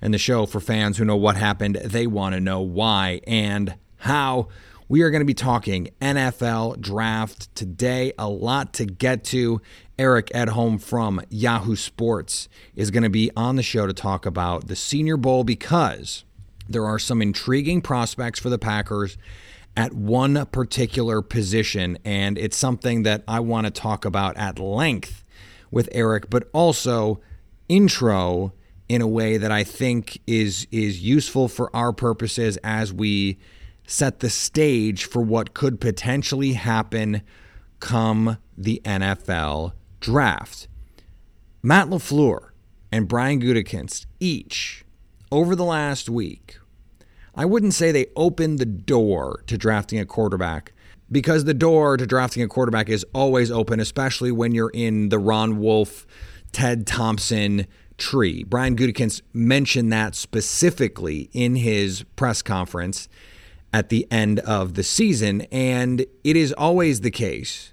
and the show for fans who know what happened. They want to know why and how. We are going to be talking NFL draft today. A lot to get to. Eric Edholm from Yahoo Sports is going to be on the show to talk about the Senior Bowl because there are some intriguing prospects for the Packers at one particular position, and it's something that I want to talk about at length with Eric, but also intro in a way that I think is is useful for our purposes as we set the stage for what could potentially happen come the NFL draft. Matt LaFleur and Brian Gutekunst each over the last week, I wouldn't say they opened the door to drafting a quarterback because the door to drafting a quarterback is always open, especially when you're in the Ron Wolf, Ted Thompson tree. Brian Gutekunst mentioned that specifically in his press conference at the end of the season. And it is always the case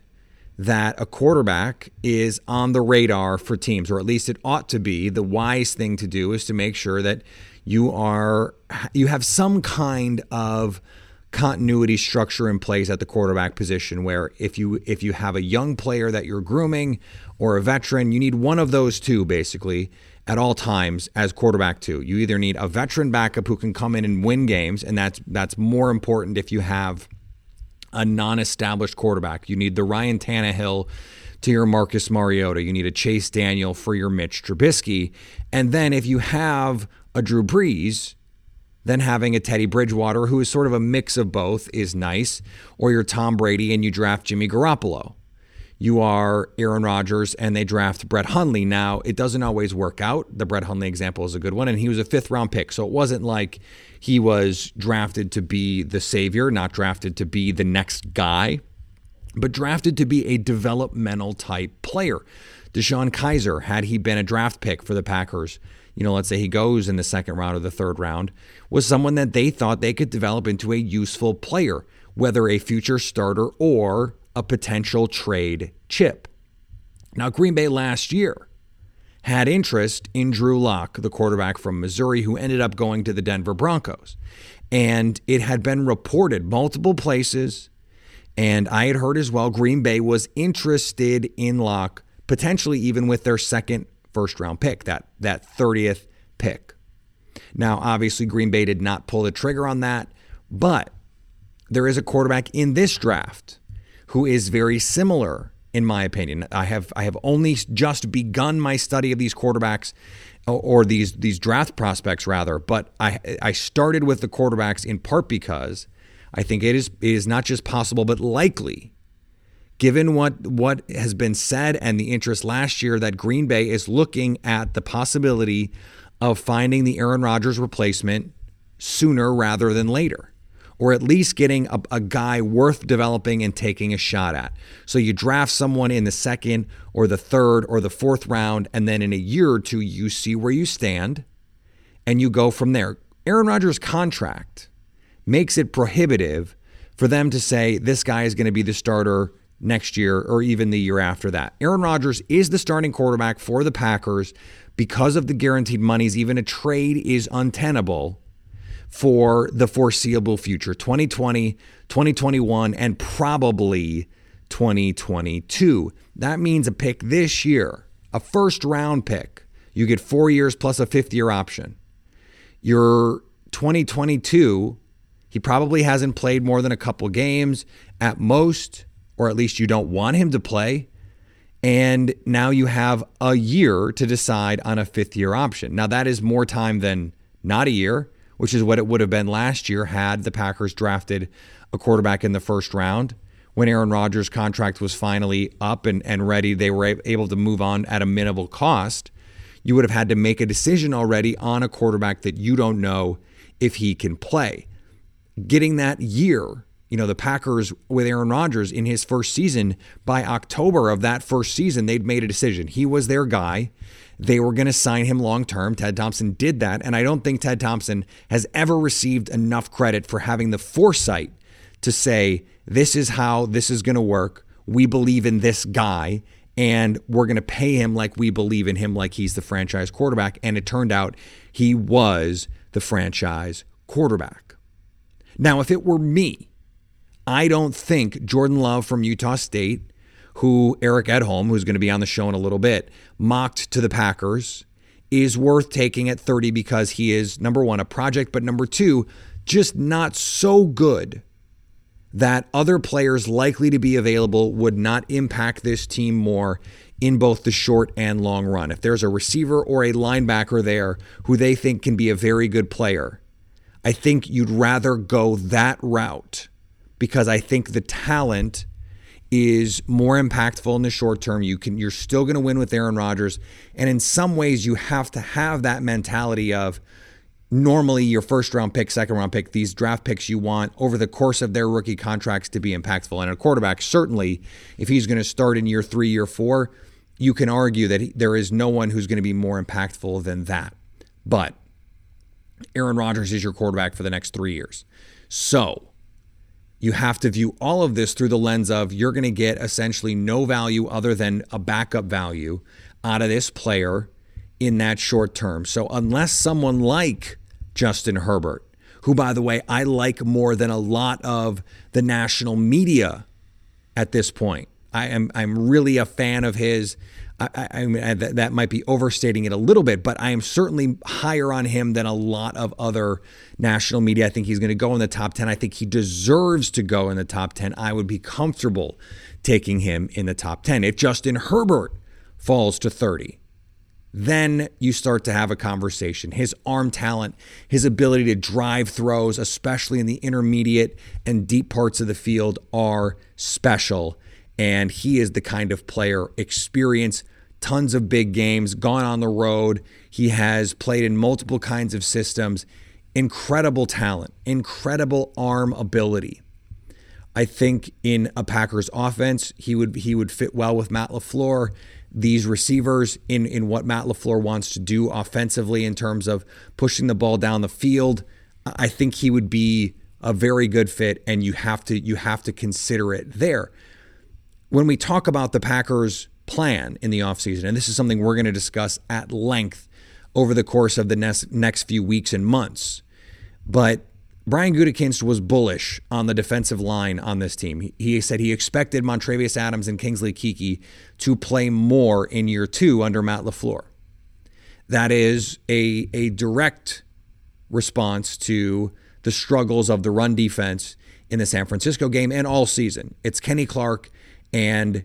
that a quarterback is on the radar for teams, or at least it ought to be. The wise thing to do is to make sure that you are you have some kind of continuity structure in place at the quarterback position where if you if you have a young player that you're grooming or a veteran, you need one of those two basically at all times as quarterback two. You either need a veteran backup who can come in and win games, and that's that's more important if you have a non-established quarterback. You need the Ryan Tannehill to your Marcus Mariota. You need a Chase Daniel for your Mitch Trubisky. And then if you have a Drew Brees, then having a Teddy Bridgewater, who is sort of a mix of both, is nice. Or you're Tom Brady and you draft Jimmy Garoppolo you are Aaron Rodgers and they draft Brett Hundley. Now, it doesn't always work out. The Brett Hundley example is a good one. And he was a fifth round pick. So it wasn't like he was drafted to be the savior, not drafted to be the next guy, but drafted to be a developmental type player. DeShone Kizer, had he been a draft pick for the Packers, you know, let's say he goes in the second round or the third round, was someone that they thought they could develop into a useful player, whether a future starter or a potential trade chip. Now, Green Bay last year had interest in Drew Lock, the quarterback from Missouri, who ended up going to the Denver Broncos. And it had been reported multiple places, and I had heard as well Green Bay was interested in Lock, potentially even with their second first round pick, that, that 30th pick. Now, obviously, Green Bay did not pull the trigger on that, but there is a quarterback in this draft who is very similar in my opinion. I have I have only just begun my study of these quarterbacks or these these draft prospects rather, but I I started with the quarterbacks in part because I think it is it is not just possible but likely given what what has been said and the interest last year that Green Bay is looking at the possibility of finding the Aaron Rodgers replacement sooner rather than later or at least getting a, a, guy worth developing and taking a shot at. So you draft someone in the second or the third or the fourth round, and then in a year or two, you see where you stand and you go from there. Aaron Rodgers' contract makes it prohibitive for them to say this guy is going to be the starter next year or even the year after that. Aaron Rodgers is the starting quarterback for the Packers because of the guaranteed monies. Even a trade is untenable for the foreseeable future 2020, 2021, and probably 2022. That means a pick this year, a first round pick. You get four years plus a fifth year option. Your 2022, he probably hasn't played more than a couple games at most, or at least you don't want him to play. And now you have a year to decide on a fifth year option. Now, that is more time than not a year which is what it would have been last year had the Packers drafted a quarterback in the first round. When Aaron Rodgers' contract was finally up and, and ready, they were able to move on at a minimal cost. You would have had to make a decision already on a quarterback that you don't know if he can play. Getting that year, you know, the Packers with Aaron Rodgers in his first season, by October of that first season, they'd made a decision. He was their guy they were going to sign him long term. Ted Thompson did that. And I don't think Ted Thompson has ever received enough credit for having the foresight to say, this is how this is going to work. We believe in this guy and we're going to pay him like we believe in him, like he's the franchise quarterback. And it turned out he was the franchise quarterback. Now, if it were me, I don't think Jordan Love from Utah State who Eric Edholm, who's going to be on the show in a little bit, mocked to the Packers, is worth taking at 30 because he is, number one, a project, but number two, just not so good that other players likely to be available would not impact this team more in both the short and long run. If there's a receiver or a linebacker there who they think can be a very good player, I think you'd rather go that route because I think the talent is more impactful in the short term. You can you're still going to win with Aaron Rodgers, and in some ways you have to have that mentality of normally your first round pick, second round pick, these draft picks you want over the course of their rookie contracts to be impactful. And a quarterback certainly, if he's going to start in year three, year four, you can argue that he, there is no one who's going to be more impactful than that. But Aaron Rodgers is your quarterback for the next three years. So you have to view all of this through the lens of you're going to get essentially no value other than a backup value out of this player in that short term. So, unless someone like Justin Herbert, who, by the way, I like more than a lot of the national media at this point, I am I'm really a fan of his. I, I mean, that, that might be overstating it a little bit, but I am certainly higher on him than a lot of other national media. I think he's going to go in the top 10. I think he deserves to go in the top 10. I would be comfortable taking him in the top 10. If Justin Herbert falls to 30, then you start to have a conversation. His arm talent, his ability to drive throws, especially in the intermediate and deep parts of the field, are special. And he is the kind of player, experience, tons of big games, gone on the road. He has played in multiple kinds of systems, incredible talent, incredible arm ability. I think in a Packers offense, he would he would fit well with Matt LaFleur. These receivers in in what Matt LaFleur wants to do offensively in terms of pushing the ball down the field, I think he would be a very good fit and you have to you have to consider it there when we talk about the Packers' plan in the offseason, and this is something we're going to discuss at length over the course of the next, next few weeks and months, but Brian Gutekunst was bullish on the defensive line on this team. He said he expected Montravius Adams and Kingsley Keke to play more in year two under Matt LaFleur. That is a, a direct response to the struggles of the run defense in the San Francisco game and all season. It's Kenny Clark and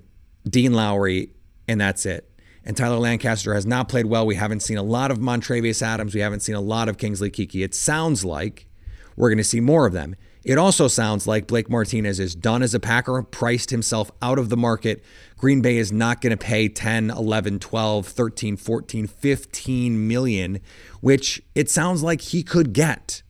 Dean Lowry, and that's it. And Tyler Lancaster has not played well. We haven't seen a lot of Montravius Adams. We haven't seen a lot of Kingsley Keke. It sounds like we're going to see more of them. It also sounds like Blake Martinez is done as a Packer, priced himself out of the market. Green Bay is not going to pay 10, 11, 12, 13, 14, 15 million, which it sounds like he could get.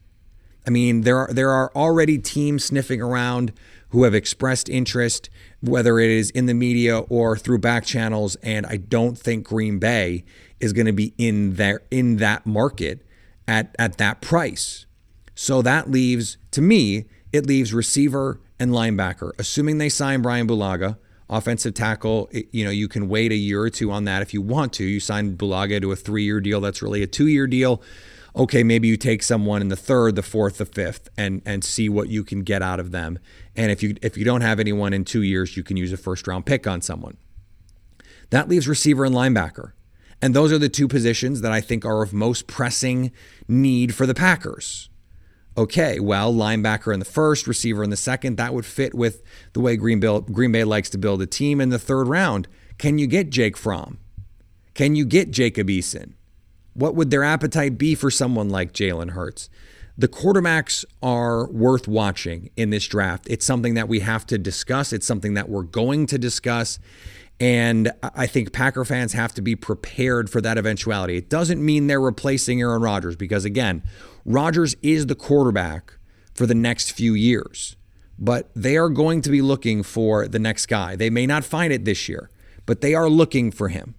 I mean, there are there are already teams sniffing around who have expressed interest, whether it is in the media or through back channels, and I don't think Green Bay is going to be in there in that market at at that price. So that leaves to me, it leaves receiver and linebacker, assuming they sign Brian Bulaga offensive tackle, you know, you can wait a year or two on that if you want to. You sign Bulaga to a three year deal. That's really a two year deal. Okay, maybe you take someone in the third, the fourth, the fifth, and and see what you can get out of them. And if you if you don't have anyone in two years, you can use a first round pick on someone. That leaves receiver and linebacker. And those are the two positions that I think are of most pressing need for the Packers. Okay, well, linebacker in the first, receiver in the second, that would fit with the way Green Bay, Green Bay likes to build a team in the third round. Can you get Jake Fromm? Can you get Jacob Eason? What would their appetite be for someone like Jalen Hurts? The quarterbacks are worth watching in this draft. It's something that we have to discuss. It's something that we're going to discuss. And I think Packer fans have to be prepared for that eventuality. It doesn't mean they're replacing Aaron Rodgers because, again, Rodgers is the quarterback for the next few years, but they are going to be looking for the next guy. They may not find it this year, but they are looking for him.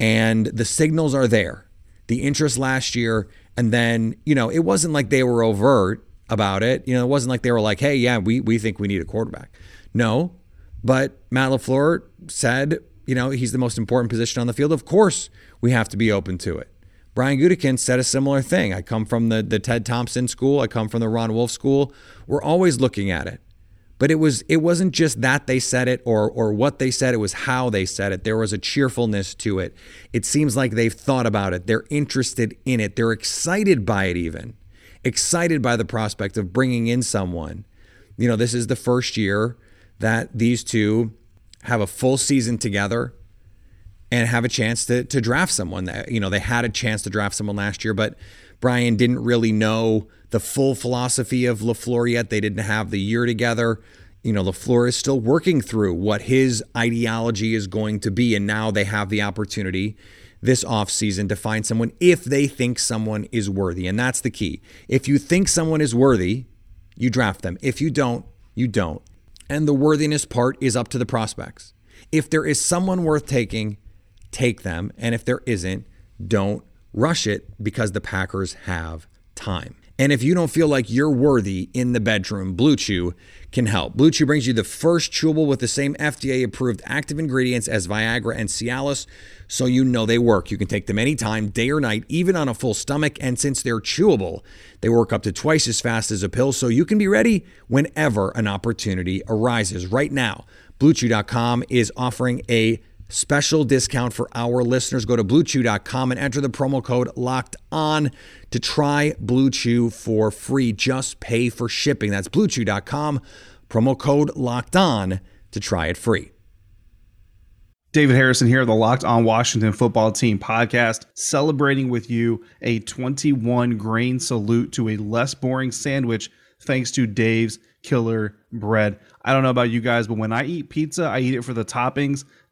And the signals are there. The interest last year, and then, you know, it wasn't like they were overt about it. You know, it wasn't like they were like, hey, yeah, we, we think we need a quarterback. No, but Matt LaFleur said, you know, he's the most important position on the field. Of course, we have to be open to it. Brian Gutekunst said a similar thing. I come from the, the Ted Thompson school. I come from the Ron Wolf school. We're always looking at it. But it was it wasn't just that they said it or or what they said, it was how they said it. There was a cheerfulness to it. It seems like they've thought about it. They're interested in it. They're excited by it even. Excited by the prospect of bringing in someone. You know, this is the first year that these two have a full season together and have a chance to to draft someone. That you know they had a chance to draft someone last year, but Brian didn't really know the full philosophy of Lafleur yet. They didn't have the year together. You know, Lafleur is still working through what his ideology is going to be, and now they have the opportunity this offseason to find someone if they think someone is worthy. And that's the key. If you think someone is worthy, you draft them. If you don't, you don't. And the worthiness part is up to the prospects. If there is someone worth taking, take them. And if there isn't, don't rush it because the Packers have time. And if you don't feel like you're worthy in the bedroom, Blue Chew can help. Blue Chew brings you the first chewable with the same FDA approved active ingredients as Viagra and Cialis, so you know they work. You can take them anytime, day or night, even on a full stomach. And since they're chewable, they work up to twice as fast as a pill, so you can be ready whenever an opportunity arises. Right now, BlueChew.com is offering a special discount for our listeners. Go to bluechew.com and enter the promo code locked on to try Blue Chew for free. Just pay for shipping. That's bluechew.com, promo code locked on to try it free. David Harrison here, the Locked On Washington Football Team podcast, celebrating with you a 21 grain salute to a less boring sandwich thanks to Dave's Killer Bread. I don't know about you guys, but when I eat pizza, I eat it for the toppings,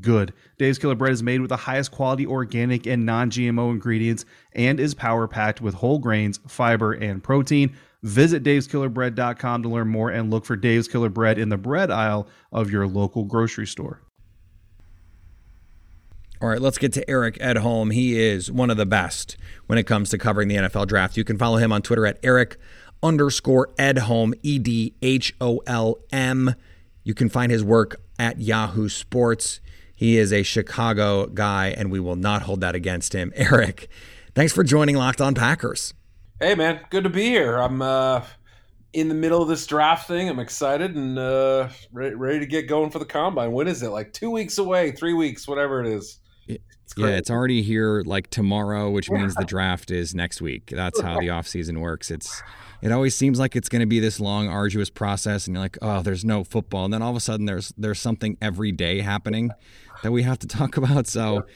good. Dave's Killer Bread is made with the highest quality organic and non GMO ingredients and is power packed with whole grains, fiber, and protein. Visit daveskillerbread.com to learn more and look for Dave's Killer Bread in the bread aisle of your local grocery store. All right, let's get to Eric Edholm. He is one of the best when it comes to covering the NFL draft. You can follow him on Twitter at Eric underscore Edholm, E D H O L M. You can find his work at Yahoo Sports. He is a Chicago guy, and we will not hold that against him. Eric, thanks for joining Locked On Packers. Hey, man, good to be here. I'm uh, in the middle of this draft thing. I'm excited and uh, ready, ready to get going for the combine. When is it? Like two weeks away, three weeks, whatever it is. It's yeah, it's already here like tomorrow, which means the draft is next week. That's how the offseason works. It's It always seems like it's going to be this long, arduous process, and you're like, oh, there's no football, and then all of a sudden there's there's something every day happening that we have to talk about. So,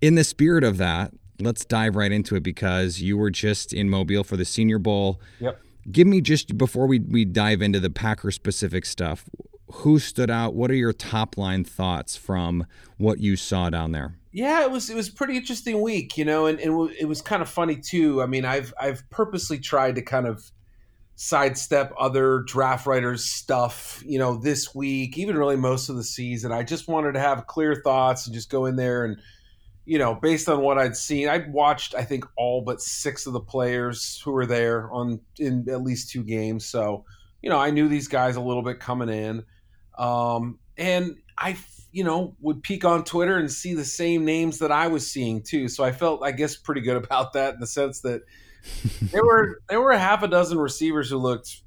in the spirit of that, let's dive right into it because you were just in Mobile for the Senior Bowl. Yep. Give me just before we we dive into the Packer specific stuff. Who stood out? What are your top line thoughts from what you saw down there? Yeah, it was it was a pretty interesting week, you know, and, and it was kind of funny too. I mean, I've I've purposely tried to kind of sidestep other draft writers stuff, you know, this week, even really most of the season. I just wanted to have clear thoughts and just go in there and you know, based on what I'd seen, I'd watched I think all but six of the players who were there on in at least two games. So, you know, I knew these guys a little bit coming in. Um, and I, you know, would peek on Twitter and see the same names that I was seeing too. So I felt, I guess, pretty good about that in the sense that there were there were a half a dozen receivers who looked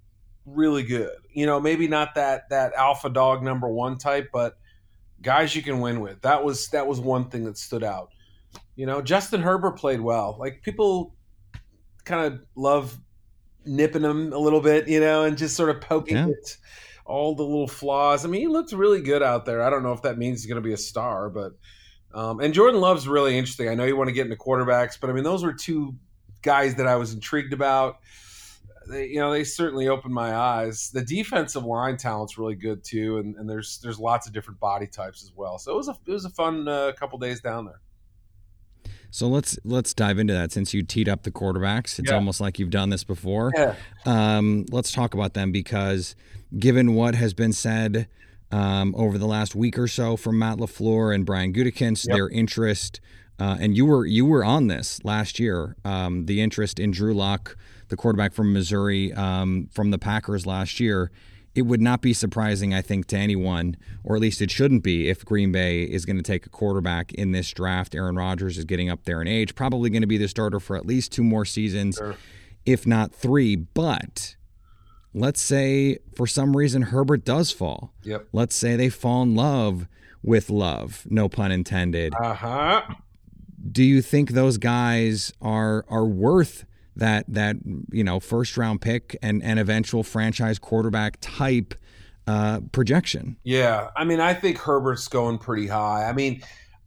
really good. You know, maybe not that that alpha dog number one type, but guys you can win with. That was that was one thing that stood out. You know, Justin Herbert played well. Like people kind of love nipping him a little bit, you know, and just sort of poking yeah. it all the little flaws. I mean, he looked really good out there. I don't know if that means he's going to be a star, but um, and Jordan Love's really interesting. I know you want to get into quarterbacks, but I mean, those were two guys that I was intrigued about. They, you know, they certainly opened my eyes. The defensive line talent's really good too, and, and there's there's lots of different body types as well. So it was a it was a fun uh, couple days down there. So let's let's dive into that since you teed up the quarterbacks. It's Yeah. almost like you've done this before. Yeah. Um, let's talk about them because given what has been said um, over the last week or so from Matt Lafleur and Brian Gutekunst, Yep. their interest, uh, and you were you were on this last year. Um, the interest in Drew Lock, the quarterback from Missouri, um, from the Packers last year. It would not be surprising, I think, to anyone, or at least it shouldn't be, if Green Bay is going to take a quarterback in this draft. Aaron Rodgers is getting up there in age, probably going to be the starter for at least two more seasons, if not three. But let's say for some reason Herbert does fall. Yep. Let's say they fall in love with love, no pun intended. Uh huh. Do you think those guys are are worth that that you know first round pick and and eventual franchise quarterback type uh, projection? Yeah, I mean, I think Herbert's going pretty high. I mean,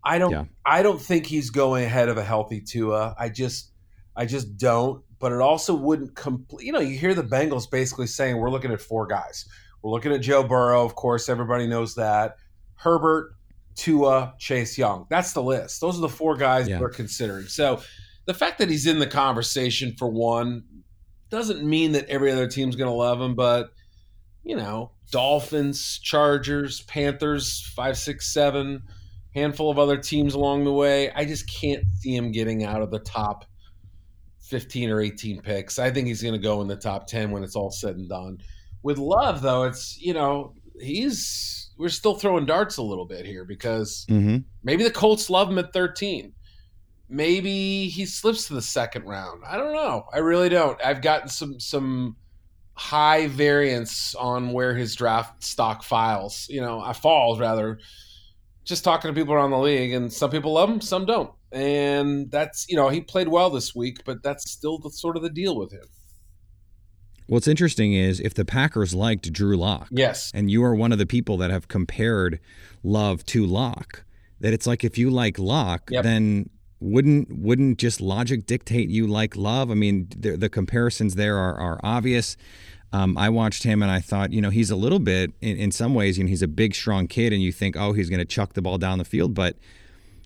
I don't, Yeah. I don't think he's going ahead of a healthy Tua. I just, I just don't. But it also wouldn't complete. You know, you hear the Bengals basically saying we're looking at four guys. We're looking at Joe Burrow, of course. Everybody knows that. Herbert, Tua, Chase Young. That's the list. Those are the four guys Yeah. we're considering. So the fact that he's in the conversation for one doesn't mean that every other team's going to love him, but you know, Dolphins, Chargers, Panthers, five, six, seven, handful of other teams along the way. I just can't see him getting out of the top 15 or 18 picks. I think he's going to go in the top 10 when it's all said and done. With Love, though, it's, you know, he's, we're still throwing darts a little bit here because Mm-hmm. maybe the Colts love him at 13. Maybe he slips to the second round. I don't know. I really don't. I've gotten some, some, high variance on where his draft stock files, you know, I falls rather. Just talking to people around the league, and some people love him, some don't, and that's you know he played well this week, but that's still the sort of the deal with him. What's interesting is if the Packers liked Drew Lock, Yes, and you are one of the people that have compared Love to Lock, that it's like if you like Lock, Yep. then wouldn't wouldn't just logic dictate you like Love? I mean, the, the comparisons there are, are obvious. Um, I watched him and I thought, you know, he's a little bit in, in some ways, you know, he's a big, strong kid, and you think, oh, he's going to chuck the ball down the field, but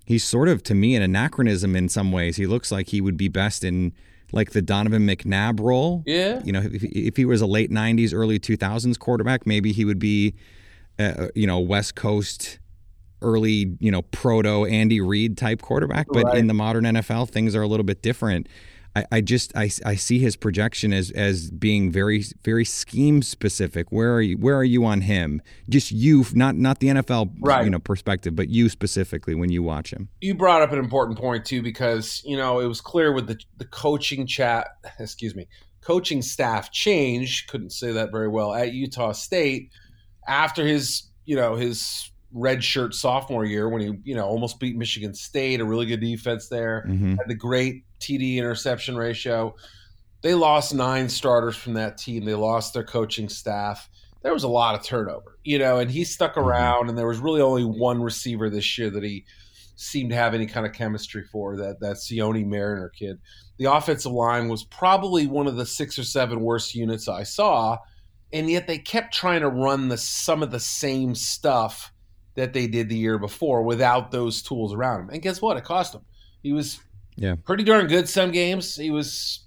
he's sort of to me an anachronism in some ways. He looks like he would be best in like the Donovan McNabb role. Yeah. You know, if, if he was a late '90s, early 2000s quarterback, maybe he would be, uh, you know, West Coast, early, you know, proto Andy Reid type quarterback. But Right. in the modern NFL, things are a little bit different. I, I just I, I see his projection as as being very very scheme specific. Where are you where are you on him? Just you, not not the NFL Right. you know perspective, but you specifically when you watch him. you brought up an important point too because you know it was clear with the the coaching chat, excuse me, coaching staff change. Couldn't say that very well at Utah State after his you know his red shirt sophomore year when he you know almost beat Michigan State, a really good defense there. Mm-hmm. had the great TD interception ratio. they lost nine starters from that team. They lost their coaching staff. There was a lot of turnover, you know, and he stuck Mm-hmm. around. And there was really only one receiver this year that he seemed to have any kind of chemistry for that that Sione Mariner kid. The offensive line was probably one of the six or seven worst units I saw, and yet they kept trying to run the some of the same stuff that they did the year before without those tools around him. And guess what? It cost him. He was Yeah. pretty darn good some games. He was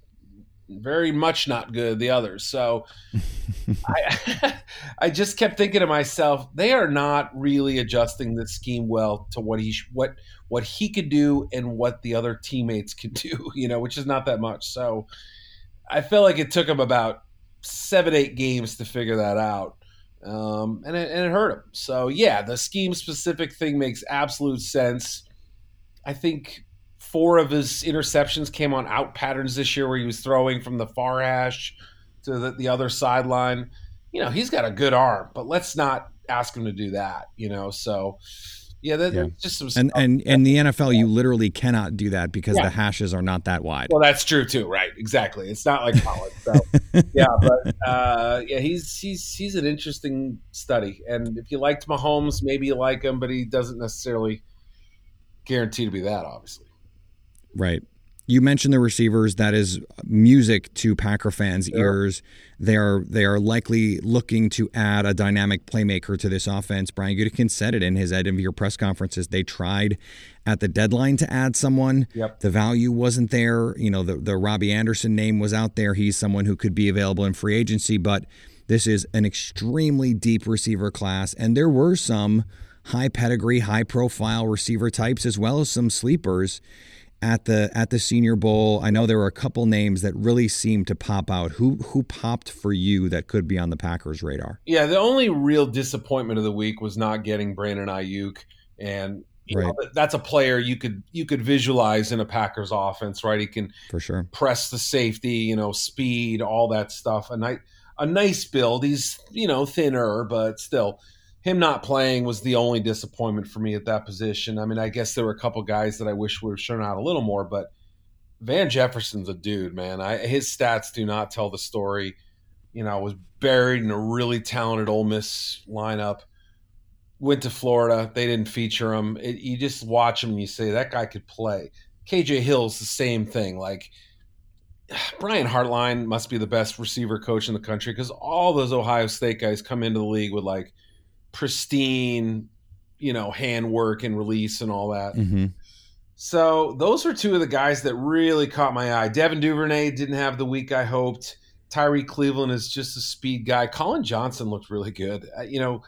very much not good the others. So I, I just kept thinking to myself, they are not really adjusting the scheme well to what he what what he could do and what the other teammates could do. You know, which is not that much. So I felt like it took him about seven eight games to figure that out. Um, and, it, and it hurt him. So yeah, the scheme specific thing makes absolute sense. I think four of his interceptions came on out patterns this year where he was throwing from the far hash to the, the other sideline. You know, he's got a good arm, but let's not ask him to do that, you know? So, yeah, that, Yeah. just some And stuff. and in the NFL, you literally cannot do that because Yeah. the hashes are not that wide. Well, that's true too, right? Exactly. It's not like college. So, yeah, but uh, yeah, he's he's he's an interesting study. And if you liked Mahomes, maybe you like him, but he doesn't necessarily guarantee to be that, obviously. Right. You mentioned the receivers. That is music to Packer fans' ears. They are they are likely looking to add a dynamic playmaker to this offense. Brian Gutekunst said it in his end of year press conferences. They tried at the deadline to add someone. Yep. The value wasn't there. You know, the the Robbie Anderson name was out there. He's someone who could be available in free agency, but this is an extremely deep receiver class, and there were some high pedigree, high profile receiver types as well as some sleepers at the at the Senior Bowl. I know there were a couple names that really seemed to pop out. Who who popped for you that could be on the Packers radar? Yeah, the only real disappointment of the week was not getting Brandon Aiyuk, and you know, that's a player you could you could visualize in a Packers offense, right? He can For sure. press the safety, you know, speed, all that stuff. A nice, a nice build. He's you know thinner, but still, him not playing was the only disappointment for me at that position. I mean, I guess there were a couple guys that I wish would have shown out a little more, but Van Jefferson's a dude, man. I, his stats do not tell the story. You know, was buried in a really talented Ole Miss lineup. Went to Florida. They didn't feature him. It, you just watch him and you say that guy could play. KJ Hill's the same thing. Like Brian Hartline must be the best receiver coach in the country because all those Ohio State guys come into the league with like pristine, you know, handwork and release and all that. hmm So those are two of the guys that really caught my eye. Devin Duvernay didn't have the week I hoped. Tyree Cleveland is just a speed guy. Collin Johnson looked really good. Uh, you know,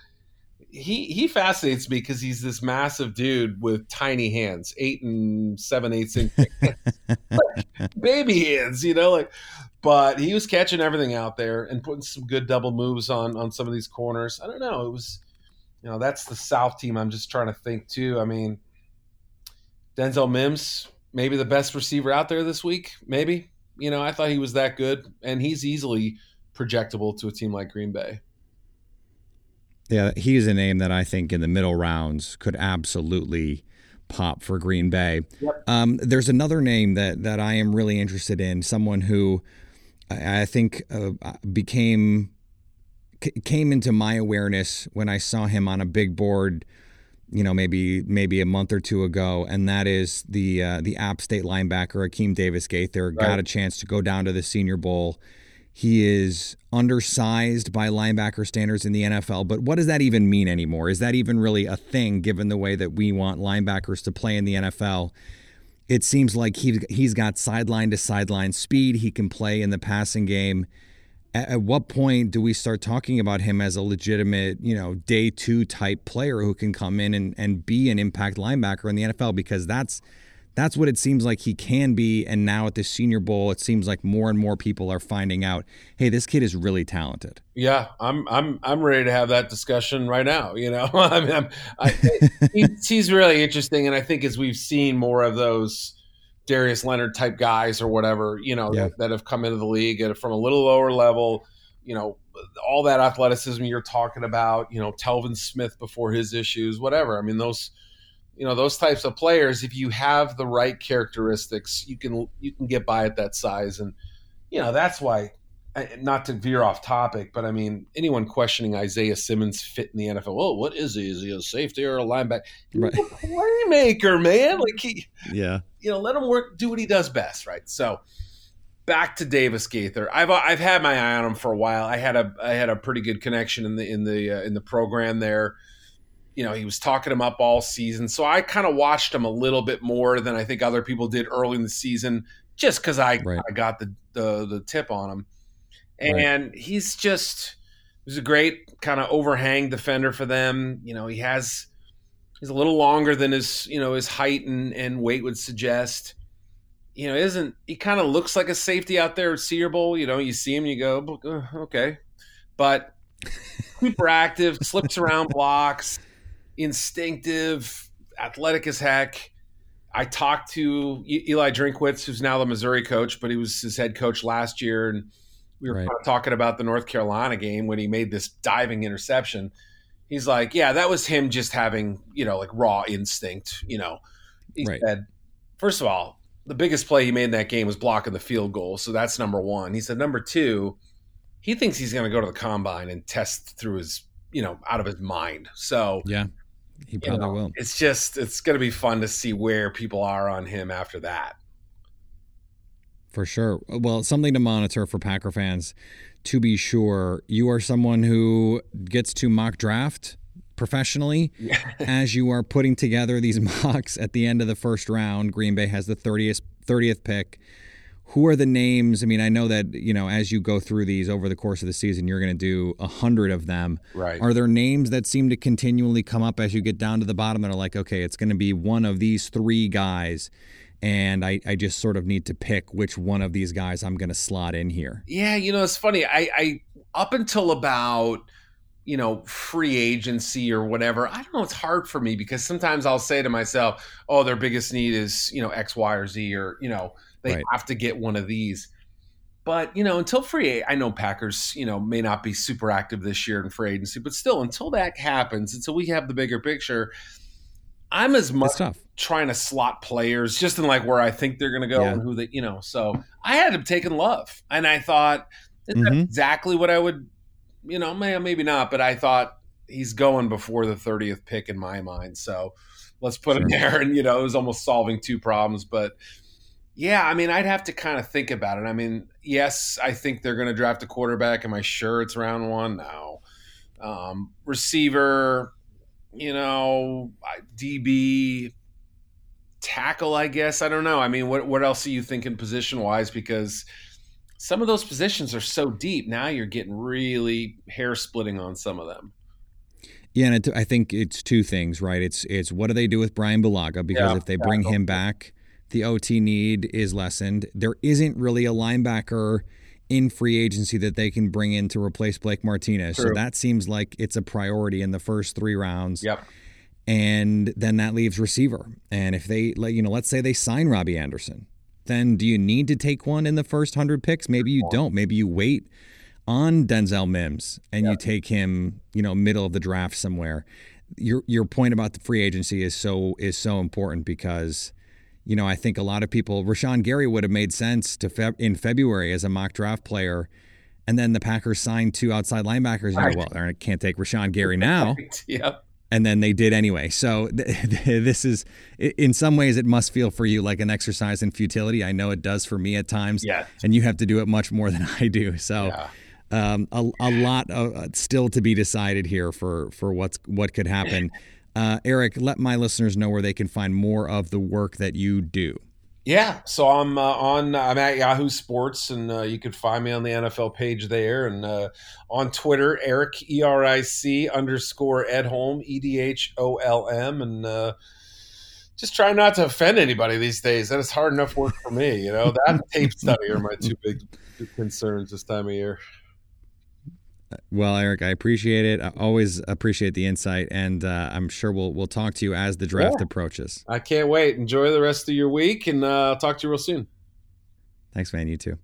he he fascinates me because he's this massive dude with tiny hands, eight and seven eighths inch hands. baby hands, you know, like. But he was catching everything out there and putting some good double moves on on some of these corners. I don't know. It was, you know, that's the South team. I'm just trying to think too. I mean, Denzel Mims, maybe the best receiver out there this week. Maybe you know, I thought he was that good, and he's easily projectable to a team like Green Bay. Yeah, he's a name that I think in the middle rounds could absolutely pop for Green Bay. Um, there's another name that that I am really interested in. Someone who I, I think uh, became c- came into my awareness when I saw him on a big board. You know, maybe maybe a month or two ago, and that is the uh, the App State linebacker Akeem Davis Gaither got a chance to go down to the Senior Bowl. He is undersized by linebacker standards in the NFL, but what does that even mean anymore? Is that even really a thing given the way that we want linebackers to play in the NFL? It seems like he he's got sideline to sideline speed. He can play in the passing game. At, at what point do we start talking about him as a legitimate, you know, day two type player who can come in and, and be an impact linebacker in the NFL? Because that's that's what it seems like he can be. And now at the Senior Bowl, it seems like more and more people are finding out, hey, this kid is really talented. Yeah, I'm I'm I'm ready to have that discussion right now. You know, I mean, I, he's really interesting, and I think as we've seen more of those Darius Leonard type guys or whatever, you know, Yeah. that, that have come into the league at, from a little lower level, you know, all that athleticism you're talking about, you know, Telvin Smith before his issues, whatever. I mean, those, you know, those types of players, if you have the right characteristics, you can you can get by at that size and you know, that's why. Not to veer off topic, but I mean, anyone questioning Isaiah Simmons' fit in the NFL? Well, what is he? Is he a safety or a linebacker? He's Right. a playmaker, man. Like he, Yeah. you know, let him work, do what he does best, right? So, back to Davis Gaither. I've I've had my eye on him for a while. I had a I had a pretty good connection in the in the uh, in the program there. You know, he was talking him up all season, so I kind of watched him a little bit more than I think other people did early in the season, just because I Right. I got the, the the tip on him, Right. and he's just he's a great kind of overhang defender for them. You know, he has he's a little longer than his you know his height and, and weight would suggest you know, isn't he kind of looks like a safety out there at Senior Bowl? You know, you see him, you go, "Uh, okay, but super active, slips around blocks, instinctive, athletic as heck. I talked to Eli Drinkwitz, who's now the Missouri coach, but he was his head coach last year, and we were Right. kind of talking about the North Carolina game when he made this diving interception. He's like, yeah, that was him just having, you know, like raw instinct. You know, he Right. said, first of all, the biggest play he made in that game was blocking the field goal. So that's number one. He said, number two, he thinks he's going to go to the combine and test through his, you know, out of his mind. So Yeah. He you probably know, will. it's just, it's going to be fun to see where people are on him after that. For sure. Well, something to monitor for Packer fans. To be sure, you are someone who gets to mock draft professionally as you are putting together these mocks at the end of the first round. Green Bay has the 30th 30th pick. Who are the names? I mean, I know that, you know, as you go through these over the course of the season, you're going to do a hundred of them. Right. Are there names that seem to continually come up as you get down to the bottom that are like, okay, it's going to be one of these three guys, and I, I just sort of need to pick which one of these guys I'm going to slot in here? Yeah, you know, it's funny. I, I up until about you know free agency or whatever. I don't know. It's hard for me because sometimes I'll say to myself, "Oh, their biggest need is you know X, Y, or Z," or you know they Right. have to get one of these. But you know, until free, I know Packers, you know, may not be super active this year in free agency, but still, until that happens, until we have the bigger picture, I'm as much trying to slot players just in like where I think they're going to go Yeah. and who they, you know. So I had him taking Love, and I thought Mhm. exactly what I would, you know, may, maybe not, but I thought he's going before the thirtieth pick in my mind. So let's put him there, and you know, it was almost solving two problems, but. Yeah, I mean, I'd have to kind of think about it. I mean, yes, I think they're going to draft a quarterback. Am I sure it's round one? No. Um, receiver, you know, DB, tackle. I guess I don't know. I mean, what what else are you thinking position wise? Because some of those positions are so deep. Now you're getting really hair splitting on some of them. Yeah, and it, I think it's two things, right? It's it's what do they do with Brian Bulaga because Yeah, if they bring tackle. him back, the OT need is lessened. There isn't really a linebacker in free agency that they can bring in to replace Blake Martinez. So that seems like it's a priority in the first 3 rounds. Yep. And then that leaves receiver. And if they like you know, let's say they sign Robbie Anderson, then do you need to take one in the first 100 picks? Maybe you don't. Maybe you wait on Denzel Mims and you take him, you know, middle of the draft somewhere. Your your point about the free agency is so is so important because you know, I think a lot of people Rashan Gary would have made sense to Feb, in February as a mock draft player and then the Packers signed two outside linebackers. Go, well, I can't take Rashan Gary now Yep. and then they did anyway. So th- this is, in some ways, it must feel for you like an exercise in futility. I know it does for me at times, Yes. and you have to do it much more than I do. So, um, a, a lot of, uh, still to be decided here for for what's what could happen. Uh, Eric, let my listeners know where they can find more of the work that you do. Yeah, so I'm uh, on. I'm at Yahoo Sports, and uh, you can find me on the NFL page there, and uh, on Twitter, Eric E R I C underscore Edholm E D H O L M, and uh, just try not to offend anybody these days. That is hard enough work for me. You know that tape study are my two big concerns this time of year. Well, Eric, I appreciate it. I always appreciate the insight, and uh, I'm sure we'll we'll talk to you as the draft Yeah. approaches. I can't wait. Enjoy the rest of your week, and uh, I'll talk to you real soon. Thanks, man. You too.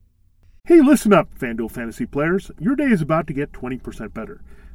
Hey, listen up, FanDuel fantasy players. Your day is about to get 20% better.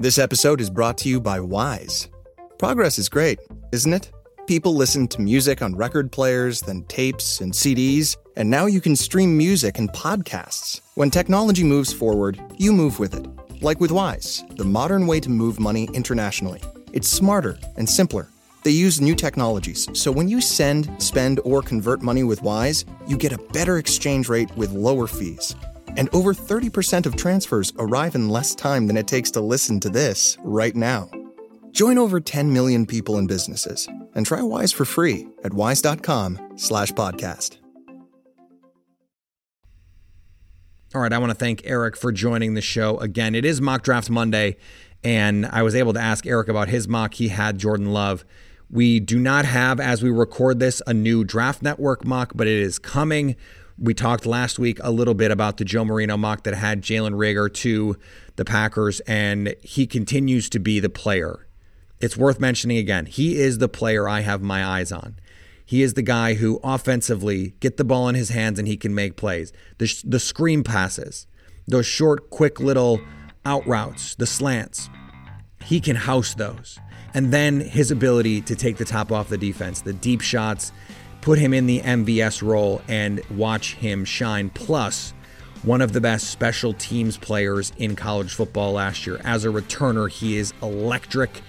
This episode is brought to you by Wise. Progress is great, isn't it? People listen to music on record players, then tapes and CDs, and now you can stream music and podcasts. When technology moves forward, you move with it. Like with Wise, the modern way to move money internationally. It's smarter and simpler. They use new technologies, so when you send, spend, or convert money with Wise, you get a better exchange rate with lower fees. And over 30% of transfers arrive in less time than it takes to listen to this right now. Join over 10 million people and businesses and try Wise for free at wise.com slash podcast. All right, I want to thank Eric for joining the show again. It is Mock Draft Monday, and I was able to ask Eric about his mock. He had Jordan Love. We do not have, as we record this, a new Draft Network mock, but it is coming. We talked last week a little bit about the Joe Marino mock that had Jalen Reagor to the Packers, and he continues to be the player. It's worth mentioning again. He is the player I have my eyes on. He is the guy who offensively get the ball in his hands and he can make plays. The, the screen passes, those short, quick little out routes, the slants. He can house those. And then his ability to take the top off the defense, the deep shots, put him in the MVS role and watch him shine. Plus, one of the best special teams players in college football last year. As a returner, he is electric.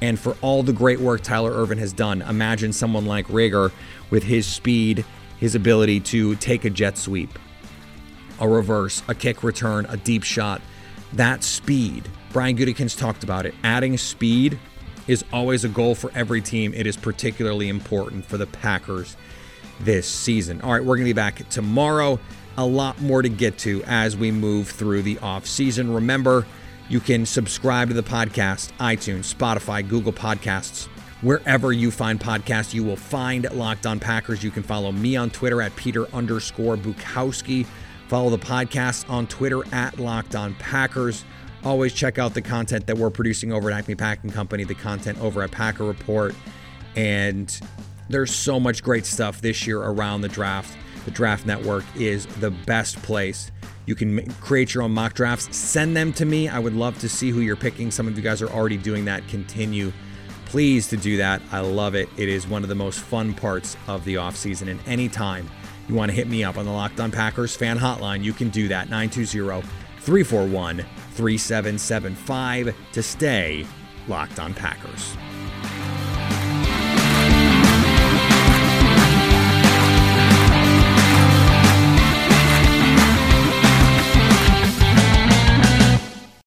And for all the great work Tyler Ervin has done, imagine someone like Reagor with his speed, his ability to take a jet sweep, a reverse, a kick return, a deep shot. That speed, Brian Gutekunst talked about it. Adding speed is always a goal for every team. It is particularly important for the Packers this season. All right, we're going to be back tomorrow. A lot more to get to as we move through the off season. Remember, you can subscribe to the podcast, iTunes, Spotify, Google Podcasts. Wherever you find podcasts, you will find Locked On Packers. You can follow me on Twitter at Peter underscore Bukowski. Follow the podcast on Twitter at Locked On Packers. Always check out the content that we're producing over at Acme Packing Company, the content over at Packer Report. And there's so much great stuff this year around the draft. The Draft Network is the best place. You can create your own mock drafts, send them to me. I would love to see who you're picking. Some of you guys are already doing that. Continue, please, to do that. I love it. It is one of the most fun parts of the offseason. And anytime you want to hit me up on the Locked On Packers fan hotline, you can do that 920 341 3775 to stay locked on Packers.